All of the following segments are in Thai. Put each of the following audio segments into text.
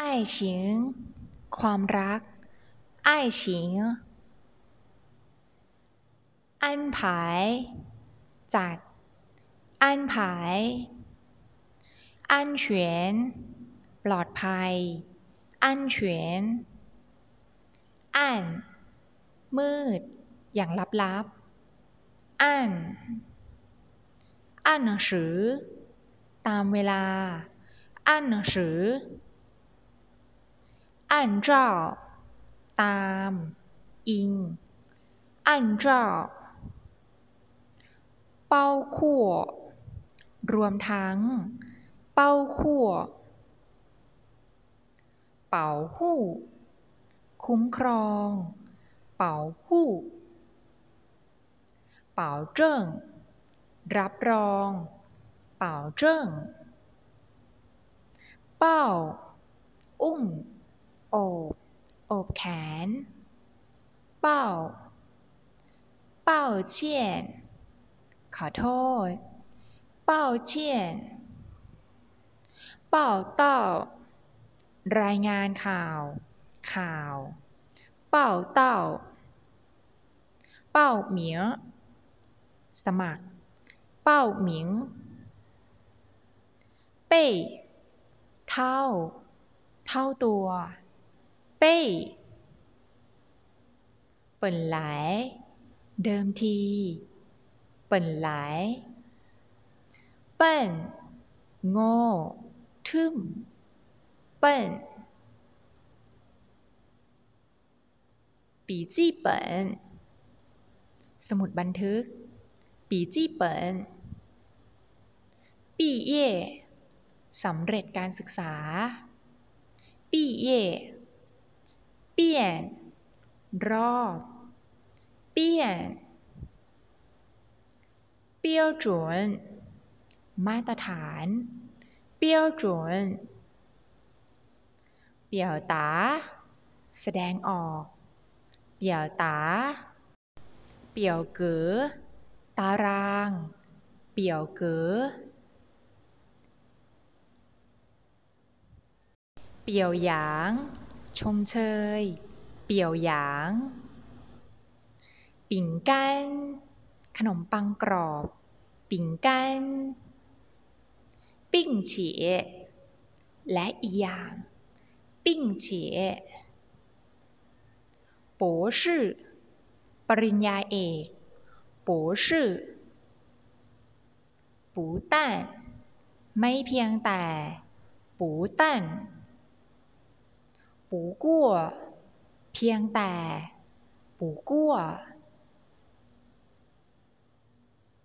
爱情ความรัก爱情安排จัด安排安全ปลอดภัย安全อันมืด อย่างลับๆอันอ่านหนังสือ ตามเวลาอ่านหนังสือ อันจ้าตามอิงอันจ้าเป้าคั่วรวมทั้ง เป้าคั่วเป่าหู้ คุ้มครอง เป่าหู้ เป่าเจิ้งรับรอง เป่าเจิ้งเป้า อุ้ม โอบ โอบแขน เป้า เป้าเชียน ขอโทษ เป้าเชียน เป้าเต้ารายงานข่าว ข่าว เป้าเต้า เป้าเหมียสมัคร เป้าหมิง เป้ เท่า เท่าตัว เป้เปิ่นหลาย เดิมที เปิ่นหลาย เปิ้นโง่ทึ่มเปิ้นปีจี้เปิ่นสมุดบันทึก ปีจี้เปิ่นปีเย่สำเร็จการศึกษา ปีเย่ เปี่ยน รอบ เปลี่ยนเปี้ยวจวนมาตรฐานเปี้ยวจวนเปี่ยวตา แสดงออก เปี่ยวตา เปี่ยวเก๋อตาราง เปี่ยวเก๋อเปี่ยวหยาง ชมเชย เปี่ยวหยาง ปิ่งกันขนมปังกรอบ ปิ่งกันปิ้งเฉีและอีกอย่าง ปิ้งเฉี๋ยโป๋ชื่อปริญญาเอกโป๋ชื่อปูตั่นไม่เพียงแต่ปูตั่น ปูกั่วเพียงแต่ ปูกั่ว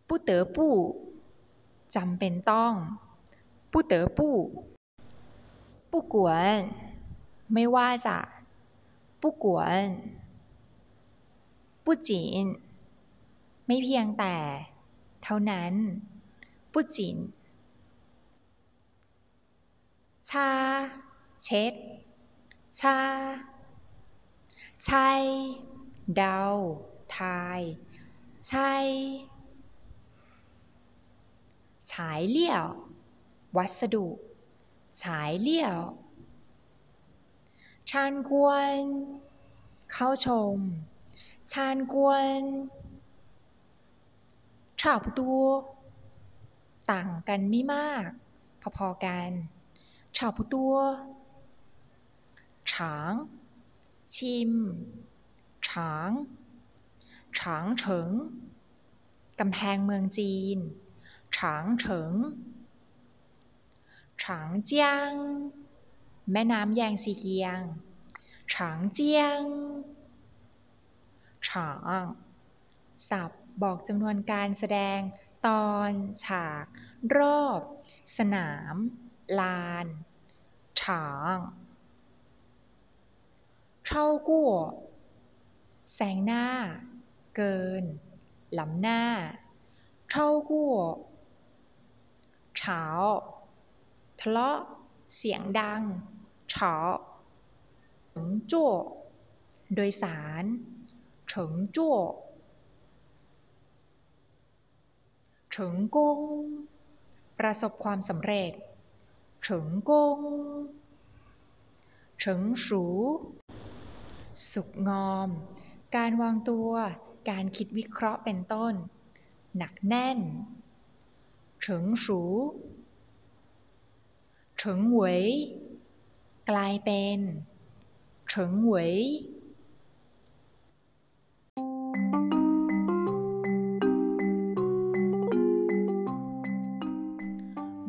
ปู้เต๋อปู้จำเป็นต้องปู้เต๋อปู้ปู้กวนไม่ว่าจะปู้กวนปู้จินไม่เพียงแต่ เท่านั้นปู้จินชา เช็ด ชา ชัย เดา ทาย ชัย ฉายเลี่ยว วัสดุ ฉายเลี่ยวชานกวน เข้าชม ชานกวนชาบตัว ต่างกันไม่มาก พอๆกันชาบตัว ฉาง ชิมฉาง ฉางเฉิง กำแพงเมืองจีน ฉางเฉิง ฉางเจียง แม่น้ำแยงซีเกียง ฉางเจียง ฉาง ศัพท์บอกจำนวนการแสดง ตอน ฉาก รอบ สนาม ลาน ฉาง เช่ากั่วแซงหน้า เกิน หล้ำหน้าเช่ากั่วเฉาทะเลาะ เสียงดังเฉาเฉิงจั่วโดยสารเฉิงจั่วเฉิงกง ประสบความสำเร็จเฉิงกงเฉิงสู สุกงอม การวางตัว การคิดวิเคราะห์เป็นต้น หนักแน่น เฉิงสูเฉิงเหวย กลายเป็น เฉิงเหวย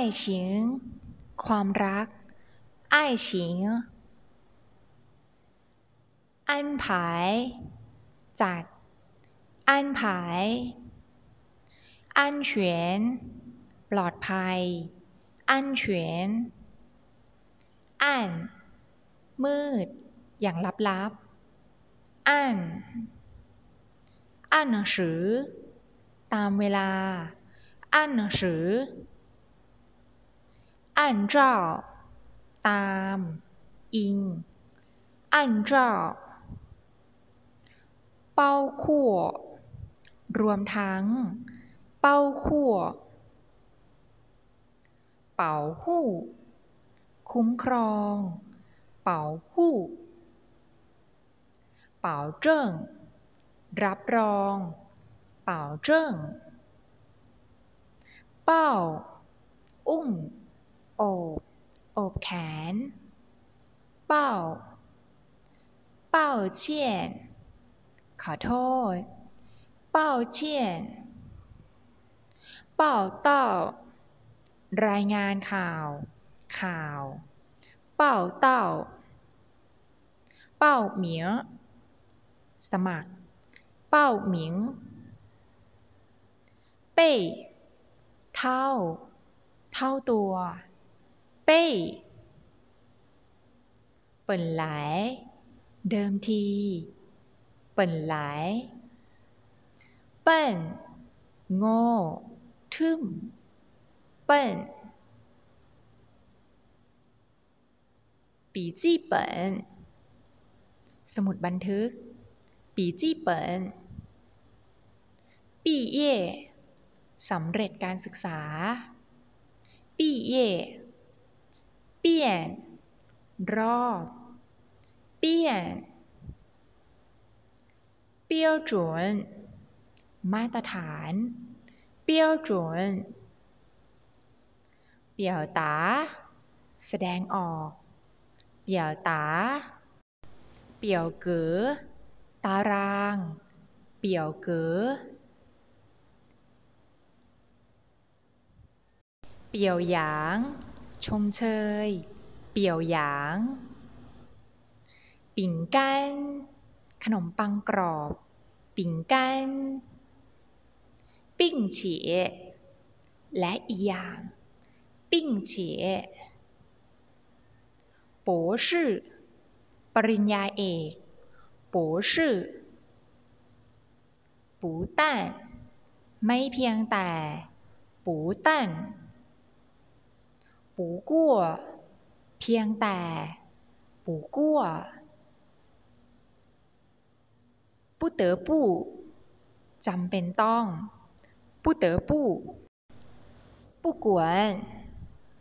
爱情ความรัก爱情安排จัด安排安全ปลอดภัย安全อันมืด อย่างลับๆอันอันหนังสือ ตามเวลาอันหนังสือ 按照ตามอิงอั照包括รวมทั้ง เป้าคู่เป่าหู้ คุ้มครอง เป่าหู้ เปาเจิ้งรับรอง保证保าอุ้ง โอบโอบแขน เป้า เป้าเชียน ขอโทษ เป้าเชียน เป้าเต้ารายงานข่าว ข่าว เป้าเต้า เป้าเหมียสมัคร เป้าหมิง เป้ เท่า เท่าตัว ป้เปิ่นหลเดิมทีเปิ่นหลเปิ้นโง่ทึ่มเปิ้นปีจี้เปิ่นสมุดบันทึกปีจี้เปิ่นปีเย่สำเร็จการศึกษาปีเย่ เปลี่ยน รอบ เปลี่ยนเปี้ยวจวนมาตรฐานเปี้ยวจวนเปี่ยวตา แสดงออกเปี่ยวตา เปี่ยวเก๋อตาราง เปี่ยวเก๋อเปี่ยวหยาง ชมเชย เปี่ยวหยาง ปิ่งกัน ขนมปังกรอบ ปิ่งกัน ปิ้งเฉียและอีกอย่าง ปิ้งเฉีย博士ปริญญาเอก博士ปูตันไม่เพียงแต่ปูตั น不过เพียงแต่不过不得不จำเป็นต้อง不得不不管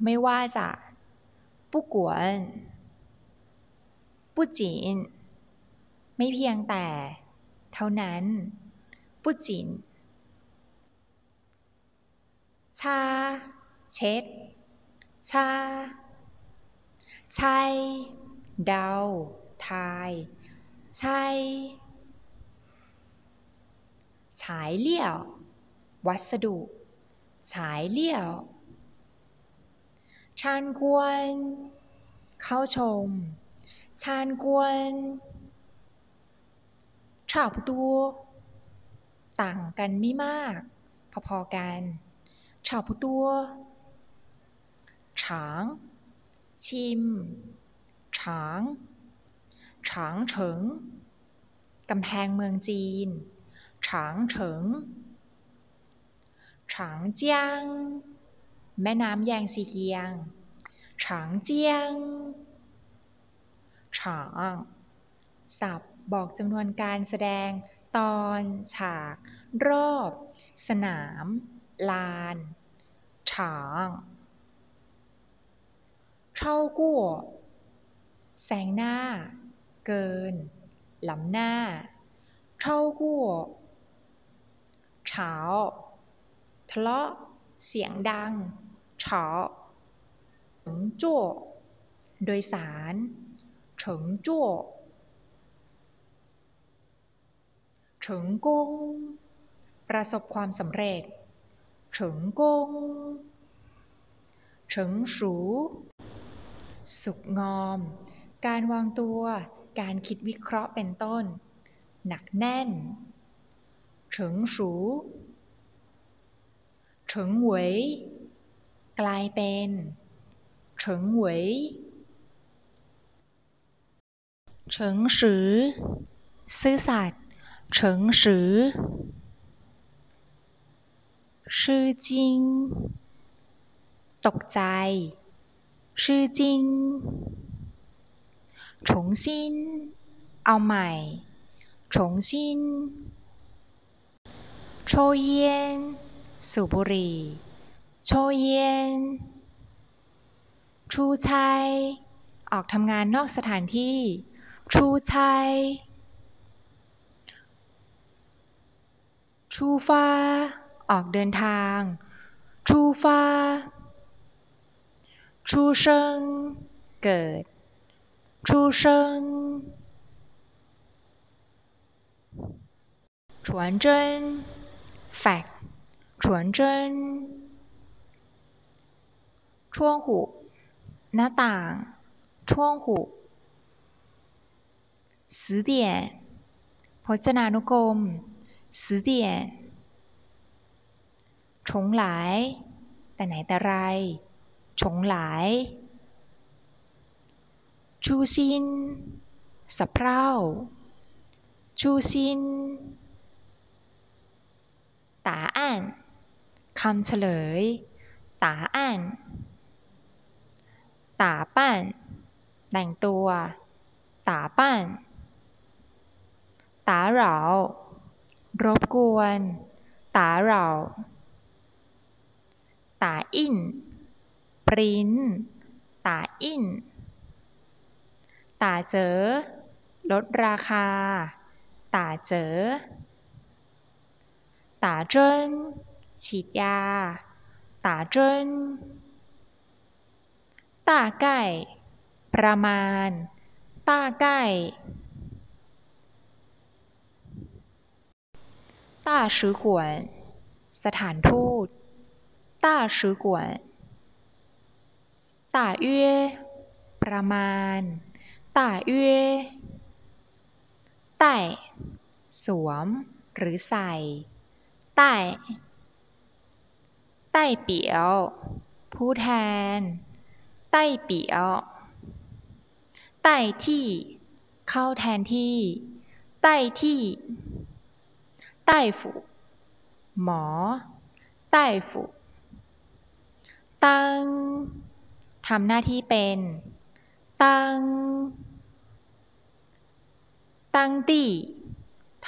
ไม่ว่าจะ不管不仅 ไม่เพียงแต่ เท่านั้นปุจิน ชา เช็ด ชา ชัย เดา ทาย ชัย ฉายเลี่ยว วัสดุ ฉายเลี่ยวชานกวน เข้าชม ชานกวนฉาบตัว ต่างกันไม่มาก พอๆกันชาบตัวาง ชิม ฉาง ฉางเฉิง กำแพงเมืองจีน ฉางเฉิง ฉางเจียง แม่น้ำแยงซีเกียง ฉางเจียง ฉาง ศัพท์บอกจำนวนการแสดง ตอน ฉาก รอบ สนาม ลาน ฉาง เช่ากั่วแสงหน้า เกินล้ำหน้าเช่ากั่วเฉาทะเลาะ เสียงดังเฉาเฉิงจั่วโดยสารเฉิงจั่วเฉิงกง ประสบความสำเร็จเฉิงกงเฉิงสู สุกงอม การวางตัว การคิดวิเคราะห์เป็นต้น หนักแน่น เฉิงสูเฉิงเหวยกลายเป็นเฉิงเหวยเฉิงสือซื่อสัตย์เฉิงสือชื่อจริง ตกใจ ชื่อจริง重新เอาใหม่ 重新抽烟สูบบุหรี่抽烟ชูชัย ออกทำงานนอกสถานที่ ชูชัย ชูฟ้า ออกเดินทาง ชูฟ้า ชูเชงเกิด ชูเชิงชวนเจิ้แฟกชวนเจิ้หน้าต่าง窗户วงหูสิเดียนพจนานุกรมสิเดียนชงหลแต่ไหนแต่ไร ฉงหลาย ชูซินสะเพร่า ชูซินตาอ่านคำเฉลยตาอ่านตาปั้นแต่งตัวตาปั้นตาเหลารบกวนตาเหลาตาอิน ปริ้น ตาอิน ตาเจอ ลดราคา ตาเจอ ตาเจิ้น ฉีดยา ตาเจิ้น大概ประมาณ大概大使馆สถานทูต大使馆 ต่าเอื้อประมาณต่าเอื้แต่สวม หรือใส่ใต้ใต้เปียว ผู้แทน ใต้เปียวใต้ที่ เข้าแทนที่ ใต้ที่ ใต้ฝูหมอ ใต้ฝูตั้ง ทำหน้าที่เป็น ตัง ตังตี้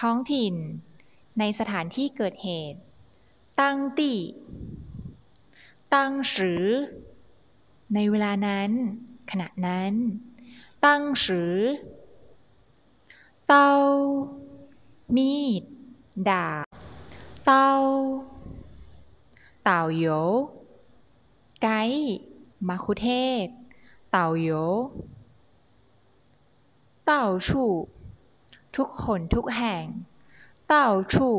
ท้องถิ่น ในสถานที่เกิดเหตุ ตังตี้ ตังสือ ในเวลานั้น ขณะนั้น ตังสือ เตา มีด ดาบ เตาเต่าโยไก มัคคุเทศเต่าโยเต่าชู่ทุกคนทุกแห่ง เต่าชู่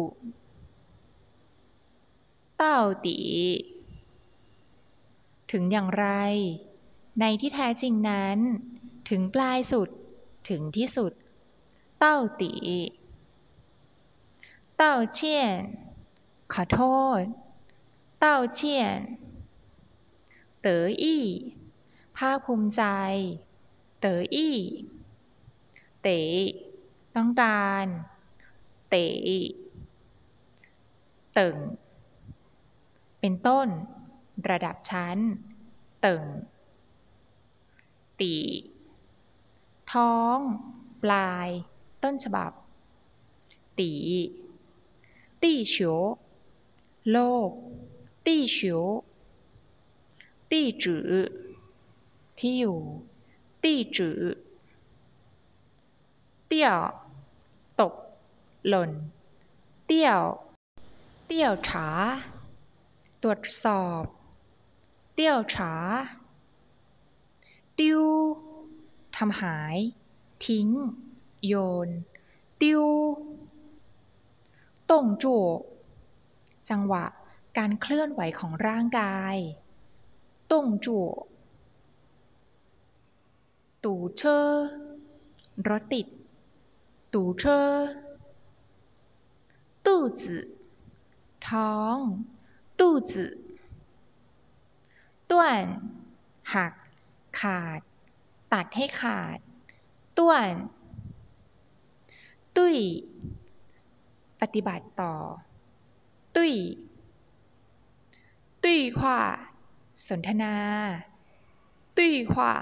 เต่าตีถึงอย่างไร ในที่แท้จริงนั้น ถึงปลายสุด ถึงที่สุด เต้าตี เต้าเชี่ยน ขอโทษ เต้าเชี่ยน เต๋ออี้ ภาคภูมิใจ เต๋ออี้ เต๋ต้องการ เต๋เติ่ง เป็นต้น ระดับชั้น เติ่ง ตี ท้อง ปลาย ต้นฉบับ ตีตี้เฉียวโลกตี้เฉียว ตี้จือที่อยู่ตี้จือเตี้ยวตก หล่น เตี้ยวเตี้ยวฉาตรวจสอบ เตี้ยวฉาติ้วทำหาย ทิ้ง โยน ติ้วต่งจั่จังหวะการเคลื่อนไหวของร่างกาย ต่งจั่ตู่เชอรถติดตู่เชอตู้จื่อท้องตู้จื่อต้วนหัก ขาด ตัดให้ขาดต้วนตุ้ย ปฏิบัติต่อ ตุ้ย ตุ้ยขวา สนทนาตุ้ยขว่า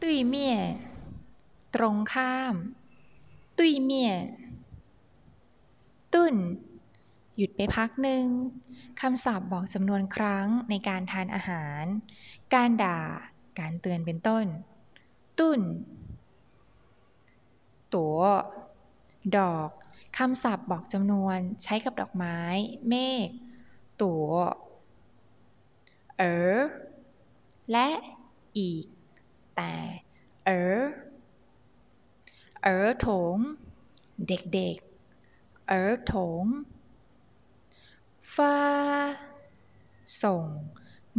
ตุ้ยเมี่ยนตรงข้าม ตุ้ยเมี่ยนตุ้น หยุดไปพักหนึ่งคำศัพท์บอกจำนวนครั้งในการทานอาหาร การด่า การเตือนเป็นต้น ตุ้น ตั๋วดอกคำศัพท์บอกจำนวนใช้กับดอกไม้ เมฆ ตั๋ว เออและอีก แต่เออเอ๋อถง เด็กๆ เอ๋อถงฟ้าส่ง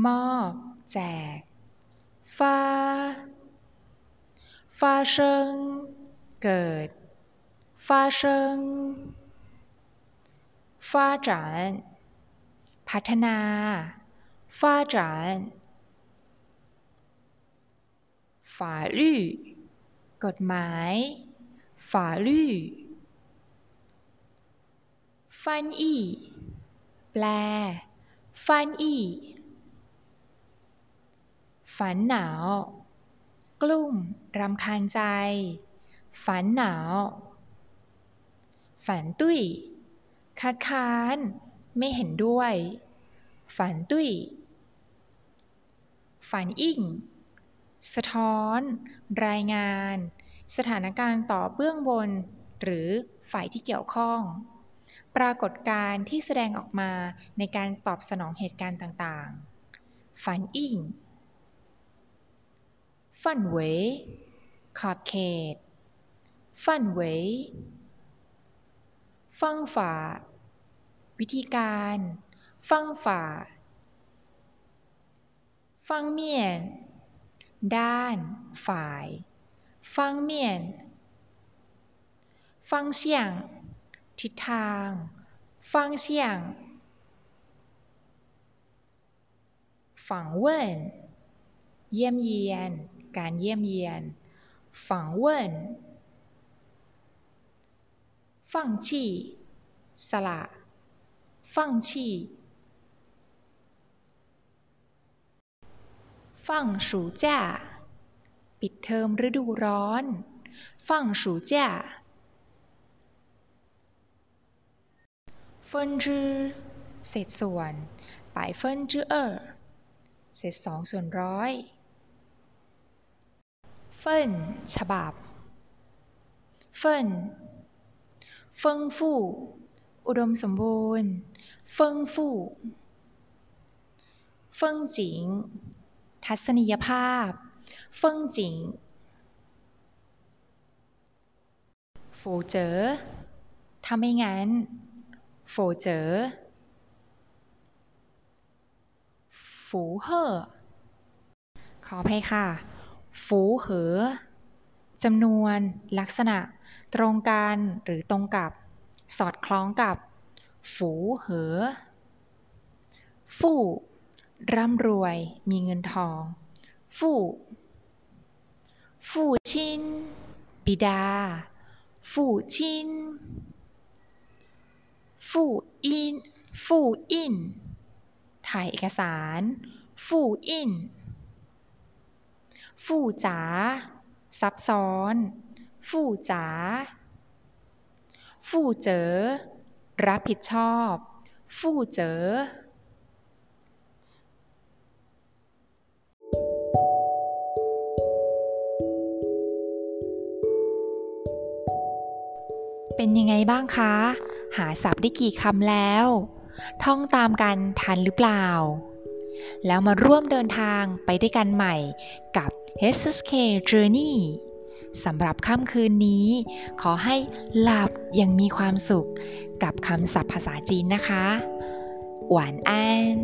มอบแจกฟ้าฟ้าเชิงเกิดฟ้าเชิงฟ้าจานพัฒนา ฟ้าจาน法律กฎหมาย 法律翻译แปล 翻译ฝันหนาว กลุ้ม รำคาญใจ ฝันหนาว ฝันตุ้ย คัดค้าน ไม่เห็นด้วย ฝันตุ้ย ฝันอิ่ง สะท้อน รายงาน สถานการณ์ต่อเบื้องบน หรือฝ่ายที่เกี่ยวข้อง ปรากฏการณ์ที่แสดงออกมาในการตอบสนองเหตุการณ์ต่างๆ ฝันอิ่งฝันเวยขอบเขตฝันเวยฟังฝ่า วิธีการ ฟังฝ่า ฟังเมียนด้าน ฝ่ายฟังเมียนฟังเสียงทิศทางฟังเสียงเว่นเยี่ยมเยียน การเยี่ยมเยียนฝังเว่นฟังชี่สละฟัง ชี่ ฟัง暑假ปิดเทอมฤดูร้อน ฟัง暑假分之เศษส่วน百分之二เศษสองส่วนร้อย เฟิ่นฉบับ เฟิ่นเฟิงฟู่อุดมสมบูรณ์ เฟิงฟู่เฟิงจิง ทัศนียภาพเฟิงจิงฝูเจ๋อถ้าไม่งั้นโฝเจ๋อฝูเฮ่อขออภัยค่ะ ฝูเหอจำนวนลักษณะ ตรงกันหรือตรงกับ สอดคล้องกับ ฝูเหอ ฟู่ ร่ำรวย มีเงินทอง ฟู่ ฟู่ชินบิดา ฟู่ชินฟู่อิน ฟู่อิน ถ่ายเอกสาร ฟู่อิน ฟู่จ๋า ซับซ้อน ฟู่จ๋า ฟู่เจอ รับผิดชอบ ฟู่เจอ เป็นยังไงบ้างคะ หาศัพท์ได้กี่คำแล้ว ท่องตามกันทันหรือเปล่า แล้วมาร่วมเดินทางไปด้วยกันใหม่กับ HSK Journey สำหรับค่ำคืนนี้ ขอให้หลับอย่างมีความสุขกับคำศัพท์ภาษาจีนนะคะ หวานอัน